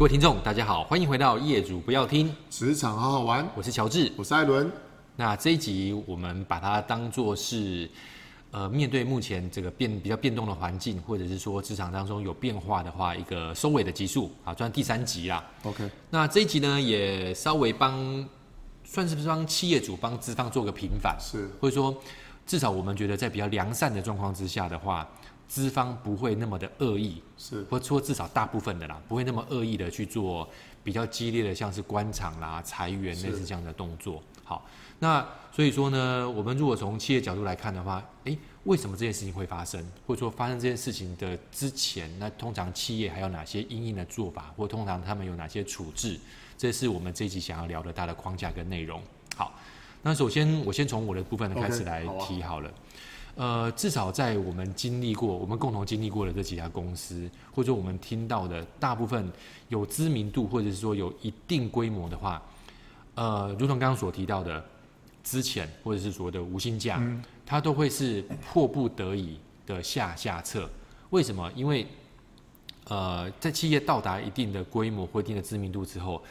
各位听众，大家好，欢迎回到《业主不要听职场好好玩》，我是乔治，我是艾伦。那这一集我们把它当做是，呃，面对目前这个变比较变动的环境，或者是说职场当中有变化的话，一个收尾的集数啊，算第三集啦。OK，那这一集呢，也稍微帮，算是不是帮企业主帮资方做个平反，是，或者说至少我们觉得在比较良善的状况之下的话。资方不会那么的恶意，是，或者说至少大部分的啦，不会那么恶意的去做比较激烈的，像是官场啦、裁员类似这样的动作。好，那所以说呢，我们如果从企业角度来看的话，诶，为什么这件事情会发生？或者说发生这件事情的之前，那通常企业还有哪些应应的做法，或通常他们有哪些处置？这是我们这一集想要聊的大的框架跟内容。好，那首先我先从我的部分开始来提好了。Okay, 好啊。呃，至少在我们经历过、我们共同经历过的这几家公司，或者说我们听到的大部分有知名度，或者是说有一定规模的话，呃，如同刚刚所提到的之前，或者是所谓的无薪假，嗯，它都会是迫不得已的下下策。为什么？因为呃，在企业到达一定的规模或一定的知名度之后，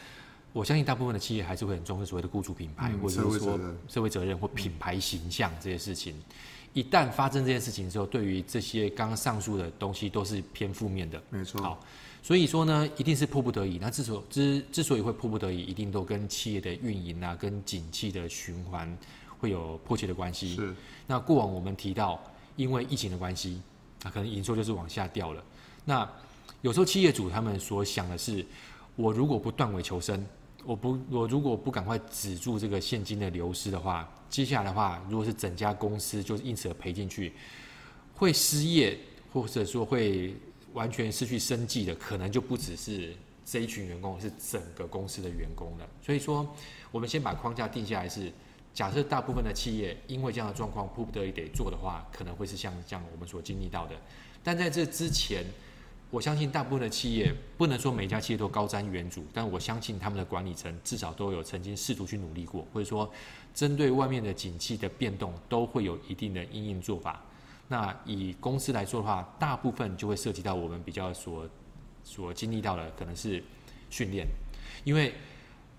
我相信大部分的企业还是会很重视所谓的雇主品牌，嗯，或者是说社会责任或品牌形象这些事情。一旦发生这件事情之后，对于这些刚刚上述的东西都是偏负面的。没错。好，所以说呢，一定是迫不得已。那之所之之所以会迫不得已，一定都跟企业的运营啊，跟景气的循环会有迫切的关系。是。那过往我们提到，因为疫情的关系，啊，可能营收就是往下掉了。那有时候企业主他们所想的是，我如果不断尾求生。我不，我如果不赶快止住这个现金的流失的话，接下来的话，如果是整家公司就是因此而赔进去，会失业，或者说会完全失去生计的，可能就不只是这一群员工，是整个公司的员工了。所以说，我们先把框架定下来是，假设大部分的企业因为这样的状况迫不得已得做的话，可能会是像这样我们所经历到的。但在这之前，我相信大部分的企业不能说每家企业都高瞻远瞩，但我相信他们的管理层至少都有曾经试图去努力过，或者说针对外面的景气的变动都会有一定的应应做法。那以公司来说的话，大部分就会涉及到我们比较所所经历到的可能是训练，因为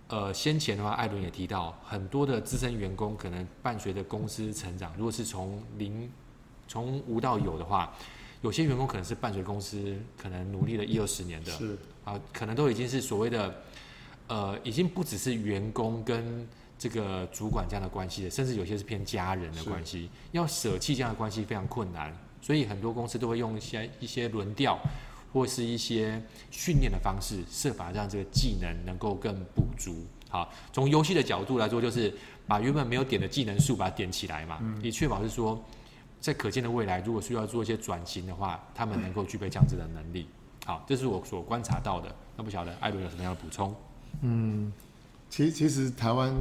呃先前的话，艾伦也提到很多的资深员工可能伴随着公司成长，如果是从零从无到有的话。有些员工可能是伴随公司可能努力了一二十年的，是啊，可能都已经是所谓的，呃，已经不只是员工跟这个主管这样的关系了，甚至有些是偏家人的关系，要舍弃这样的关系非常困难，所以很多公司都会用一些一些轮调或是一些训练的方式，设法让这个技能能够更补足。好，从游戏的角度来说，就是把原本没有点的技能数把它点起来嘛，以确保是说。在可见的未来，如果需要做一些转型的话，他们能够具备这样子的能力。好，这是我所观察到的。那不晓得艾伦有什么样的补充？嗯，其实其实台湾，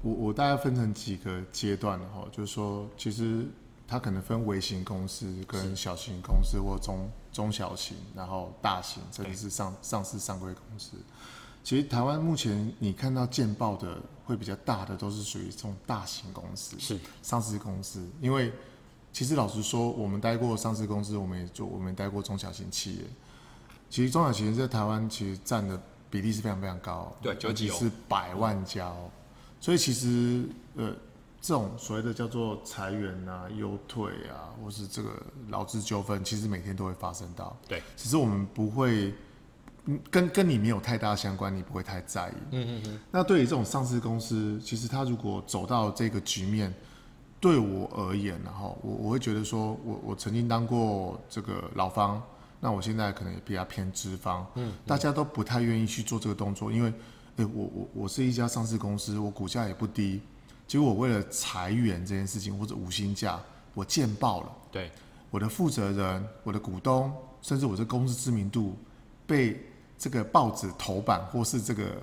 我我大概分成几个阶段哈，就是说，其实它可能分微型公司跟小型公司，或中中小型，然后大型，甚至是上上市上柜公司。其实台湾目前你看到见报的会比较大的，都是属于这种大型公司，是上市公司，因为。其实老实说，我们待过上市公司，我们也做，我们也待过中小型企业。其实中小型在台湾其实占的比例是非常非常高，对，九几是百万家哦。所以其实呃，这种所谓的叫做裁员啊、优退啊，或是这个劳资纠纷，其实每天都会发生到。对，只是我们不会，跟跟你没有太大相关，你不会太在意。嗯嗯嗯。那对于这种上市公司，其实它如果走到这个局面。对我而言，然后我我会觉得说，我我曾经当过这个老方，那我现在可能也比较偏资方，嗯，大家都不太愿意去做这个动作，因为，诶，我我我是一家上市公司，我股价也不低，结果我为了裁员这件事情或者无薪假，我见报了，对，我的负责人、我的股东，甚至我这公司知名度，被这个报纸头版或是这个。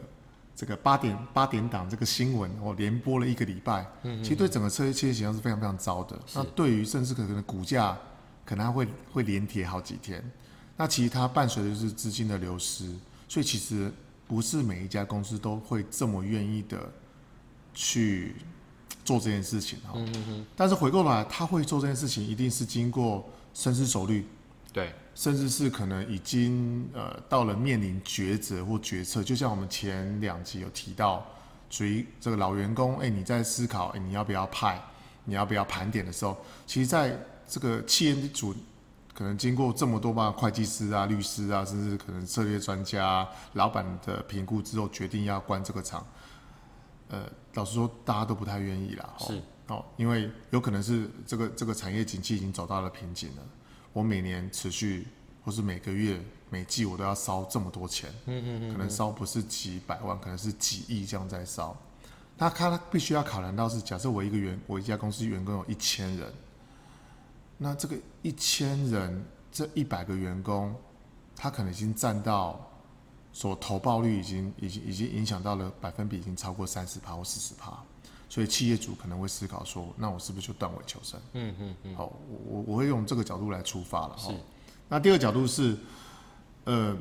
这个八点八点档这个新闻，我连播了一个礼拜，嗯，其实对整个车企业形象是非常非常糟的。那对于甚至可能股价，可能会会连跌好几天。那其实它伴随的就是资金的流失，所以其实不是每一家公司都会这么愿意的去做这件事情哈。但是回过来，他会做这件事情，一定是经过深思熟虑。对。甚至是可能已经呃到了面临抉择或决策，就像我们前两集有提到，属于这个老员工，哎，你在思考，哎，你要不要派，你要不要盘点的时候，其实在这个企业主可能经过这么多帮，会计师啊、律师啊，甚至可能策略专家、老板的评估之后，决定要关这个厂。呃，老实说，大家都不太愿意啦。是哦，因为有可能是这个这个产业景气已经走到了瓶颈了。我每年持续，或是每个月、每季，我都要烧这么多钱。嗯嗯嗯，可能烧不是几百万，可能是几亿这样在烧。那他必须要考量到是，假设我一个员，我一家公司员工有一千人，那这个一千人，这一百个员工，他可能已经占到。所投报率已经已经已经影响到了百分比，已经超过三十趴或四十趴，所以企业主可能会思考说，那我是不是就断尾求生？嗯嗯嗯。好，我我我会用这个角度来出发了。是。那第二个角度是，呃，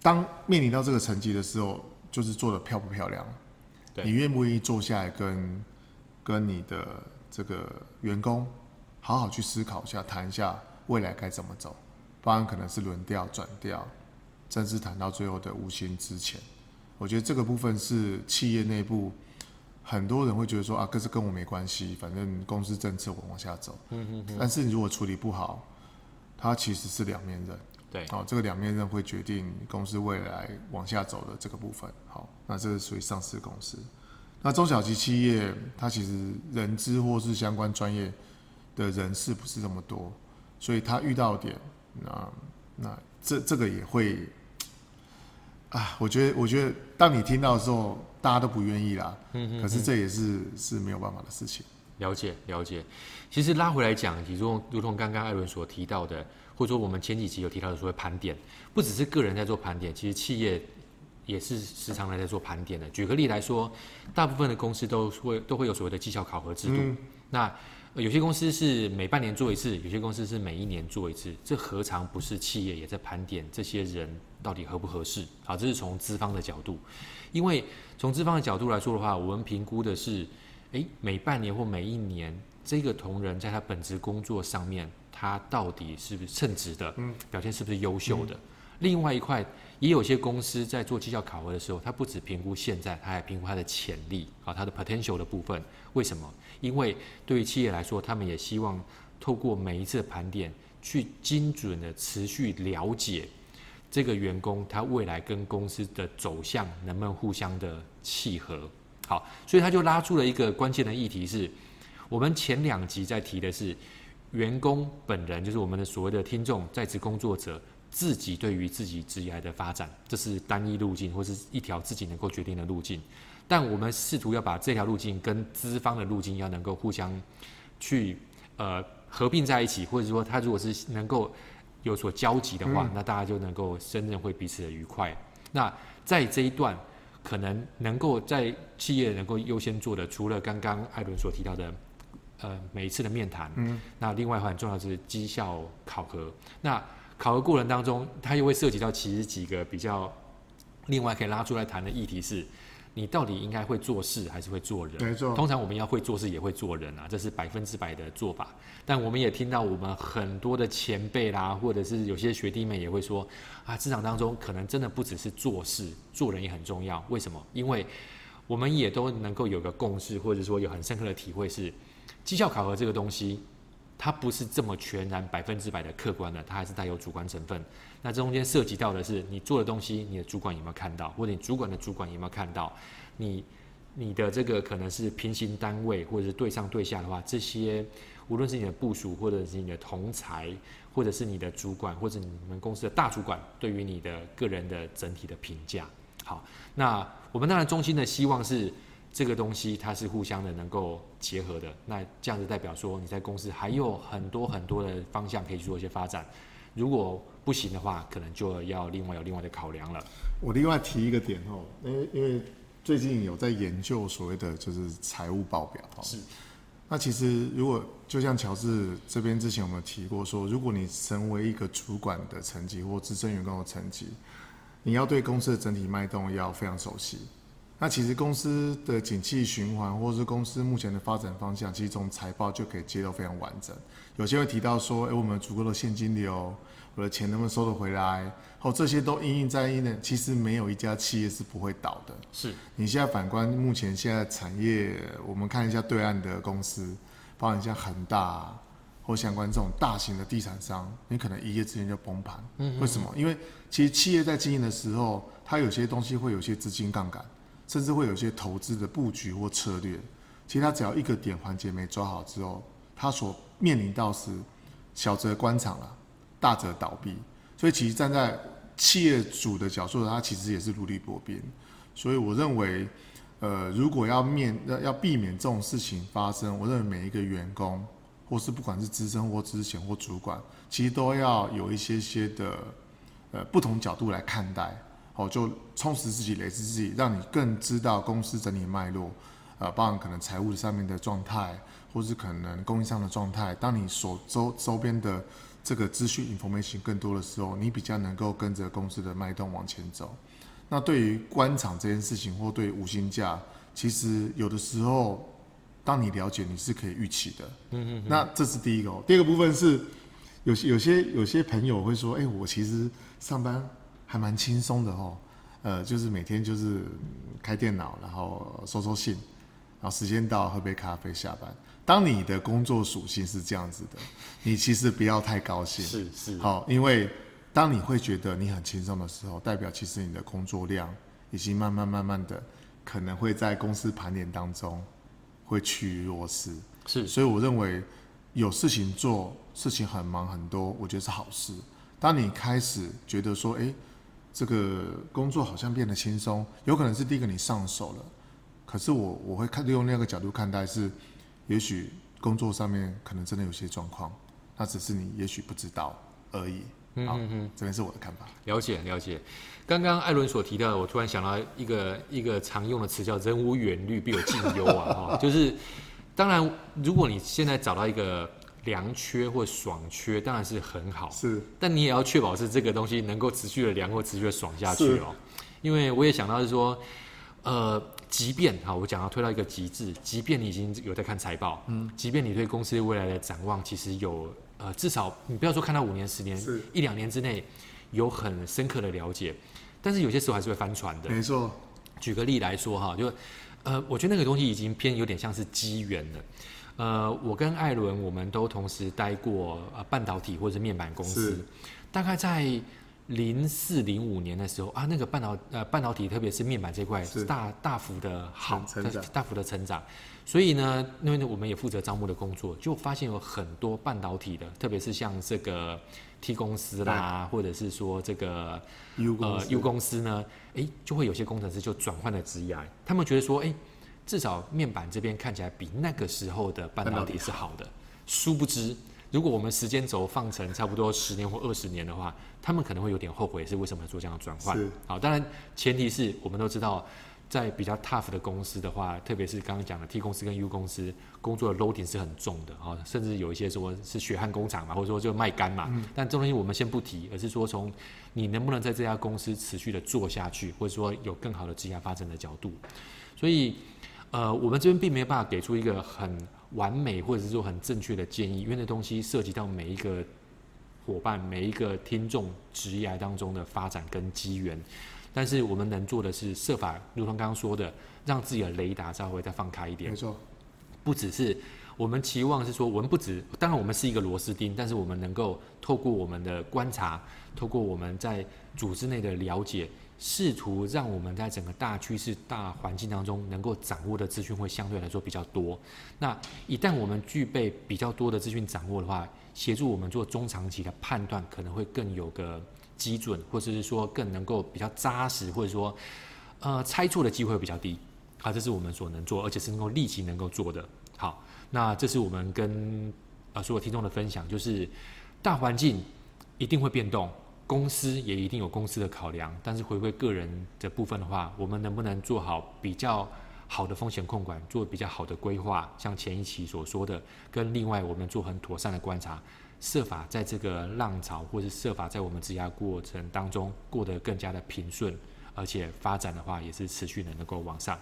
当面临到这个成绩的时候，就是做的漂不漂亮？对。你愿不愿意坐下来跟跟你的这个员工好好去思考一下，谈一下未来该怎么走？不然可能是轮调转调。甚至谈到最后的无薪之前，我觉得这个部分是企业内部很多人会觉得说啊，可是跟我没关系，反正公司政策我往下走。嗯嗯嗯。但是你如果处理不好，它其实是两面刃。对。哦，这个两面刃会决定公司未来往下走的这个部分。好，那这是属于上市公司。那中小级企业，它其实人资或是相关专业的人士不是这么多，所以他遇到点，那那这这个也会。啊，我觉得，我觉得，当你听到的时候，大家都不愿意啦。可是这也是是没有办法的事情。了解，了解。其实拉回来讲，其中如同刚刚艾伦所提到的，或者说我们前几集有提到的所谓盘点，不只是个人在做盘点，其实企业也是时常来在做盘点的。举个例来说，大部分的公司都会都会有所谓的绩效考核制度。嗯、那有些公司是每半年做一次，有些公司是每一年做一次，这何尝不是企业也在盘点这些人到底合不合适？好，这是从资方的角度，因为从资方的角度来说的话，我们评估的是，诶，每半年或每一年，这个同仁在他本职工作上面，他到底是不是称职的？嗯，表现是不是优秀的？嗯、另外一块，也有些公司在做绩效考核的时候，他不只评估现在，他还评估他的潜力，啊，他的 potential 的部分。为什么？因为对于企业来说，他们也希望透过每一次盘点，去精准的持续了解这个员工他未来跟公司的走向能不能互相的契合。好，所以他就拉出了一个关键的议题是，我们前两集在提的是员工本人，就是我们的所谓的听众在职工作者自己对于自己职业的发展，这是单一路径或是一条自己能够决定的路径。但我们试图要把这条路径跟资方的路径要能够互相去呃合并在一起，或者说他如果是能够有所交集的话，嗯、那大家就能够胜任会彼此的愉快。那在这一段可能能够在企业能够优先做的，除了刚刚艾伦所提到的呃每一次的面谈，嗯，那另外很重要的是绩效考核。那考核过程当中，它又会涉及到其实几个比较另外可以拉出来谈的议题是。你到底应该会做事还是会做人？没错。通常我们要会做事也会做人啊，这是百分之百的做法。但我们也听到我们很多的前辈啦，或者是有些学弟妹也会说啊，职场当中可能真的不只是做事，做人也很重要。为什么？因为我们也都能够有个共识，或者说有很深刻的体会是，绩效考核这个东西。它不是这么全然百分之百的客观的，它还是带有主观成分。那这中间涉及到的是你做的东西，你的主管有没有看到，或者你主管的主管有没有看到？你你的这个可能是平行单位，或者是对上对下的话，这些无论是你的部署，或者是你的同才，或者是你的主管，或者你们公司的大主管，对于你的个人的整体的评价。好，那我们当然衷心的希望是。这个东西它是互相的能够结合的，那这样子代表说你在公司还有很多很多的方向可以去做一些发展。如果不行的话，可能就要另外有另外的考量了。我另外提一个点哦，因为因为最近有在研究所谓的就是财务报表哦。是。那其实如果就像乔治这边之前有没有提过说，如果你成为一个主管的层级或资深员工的层级，你要对公司的整体脉动要非常熟悉。那其实公司的景气循环，或是公司目前的发展方向，其实从财报就可以揭露非常完整。有些会提到说，诶，我们有足够的现金流，我的钱能不能收得回来？哦，这些都因应在因的。其实没有一家企业是不会倒的。是你现在反观目前现在产业，我们看一下对岸的公司，包含像恒大或相关这种大型的地产商，你可能一夜之间就崩盘。嗯，嗯，为什么？因为其实企业在经营的时候，它有些东西会有些资金杠杆，甚至会有些投资的布局或策略。其实它只要一个点环节没抓好之后，它所面临到是小则关厂了，大则倒闭。所以其实站在企业主的角度，它其实也是如履薄冰。所以我认为，呃，如果要面要要避免这种事情发生，我认为每一个员工，或是不管是资深或资浅或主管，其实都要有一些些的呃不同角度来看待。哦，就充实自己，累积自己，让你更知道公司整体脉络。呃，包含可能财务上面的状态，或是可能供应商的状态。当你所周周边的这个资讯 information 更多的时候，你比较能够跟着公司的脉动往前走。那对于官场这件事情，或对于无薪假，其实有的时候，当你了解，你是可以预期的。嗯嗯。那这是第一个。第二个部分是，有些有些有些朋友会说，哎、欸，我其实上班还蛮轻松的哦。呃，就是每天就是开电脑，然后收收信。然后时间到，喝杯咖啡，下班。当你的工作属性是这样子的，你其实不要太高兴。是是。好，因为当你会觉得你很轻松的时候，代表其实你的工作量已经慢慢慢慢的，可能会在公司盘点当中会趋于弱势。是。所以我认为有事情做，事情很忙很多，我觉得是好事。当你开始觉得说，哎，这个工作好像变得轻松，有可能是第一个你上手了。可是我我会看用那个角度看待是，也许工作上面可能真的有些状况，那只是你也许不知道而已。好，嗯嗯，这边是我的看法。了解了解。刚刚艾伦所提到的，我突然想到一个一个常用的词叫“人无远虑，必有近忧”啊，哈，就是当然，如果你现在找到一个良缺或爽缺，当然是很好，是，但你也要确保是这个东西能够持续的凉或持续的爽下去哦。因为我也想到是说，呃。即便哈，我讲要推到一个极致，即便你已经有在看财报，嗯，即便你对公司未来的展望其实有呃，至少你不要说看到五年、十年，是一两年之内有很深刻的了解，但是有些时候还是会翻船的。没错，举个例来说哈，就呃，我觉得那个东西已经偏有点像是机缘了。呃，我跟艾伦我们都同时待过呃半导体或者是面板公司，大概在。零四零五年的时候啊，那个半导呃半导体，特别是面板这块，是大大幅的好成长，大幅的成长。所以呢，因为呢我们也负责招募的工作，就发现有很多半导体的，特别是像这个 T 公司啦，或者是说这个 U 公司呃 U 公司呢，哎，就会有些工程师就转换了职业，他们觉得说，哎，至少面板这边看起来比那个时候的半导体是好的。殊不知，如果我们时间轴放成差不多十年或二十年的话，他们可能会有点后悔，是为什么要做这样的转换？好，当然前提是我们都知道，在比较 tough 的公司的话，特别是刚刚讲的 T 公司跟 U 公司，工作的 loading 是很重的啊，甚至有一些说是血汗工厂嘛，或者说就卖干嘛。嗯、但这东西我们先不提，而是说从你能不能在这家公司持续的做下去，或者说有更好的职业发展的角度。所以，呃，我们这边并没有办法给出一个很完美或者是说很正确的建议，因为那东西涉及到每一个。伙伴，每一个听众职业当中的发展跟机缘，但是我们能做的是设法，如同刚刚说的，让自己的雷达稍微再放开一点。没错，不只是我们期望是说，我们不止，当然我们是一个螺丝钉，但是我们能够透过我们的观察，透过我们在组织内的了解，试图让我们在整个大趋势、大环境当中能够掌握的资讯会相对来说比较多。那一旦我们具备比较多的资讯掌握的话，协助我们做中长期的判断，可能会更有个基准，或者是说更能够比较扎实，或者说呃猜错的机会比较低。啊，这是我们所能做，而且是能够立即能够做的。好，那这是我们跟呃所有听众的分享，就是大环境一定会变动，公司也一定有公司的考量，但是回归个人的部分的话，我们能不能做好比较好的风险控管，做比较好的规划，像前一期所说的，跟另外我们做很妥善的观察，设法在这个浪潮，或是设法在我们质押过程当中过得更加的平顺，而且发展的话也是持续的能够往上。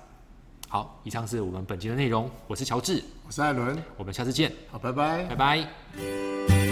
好，以上是我们本期的内容，我是乔治，我是艾伦，我们下次见，好，拜拜，拜拜。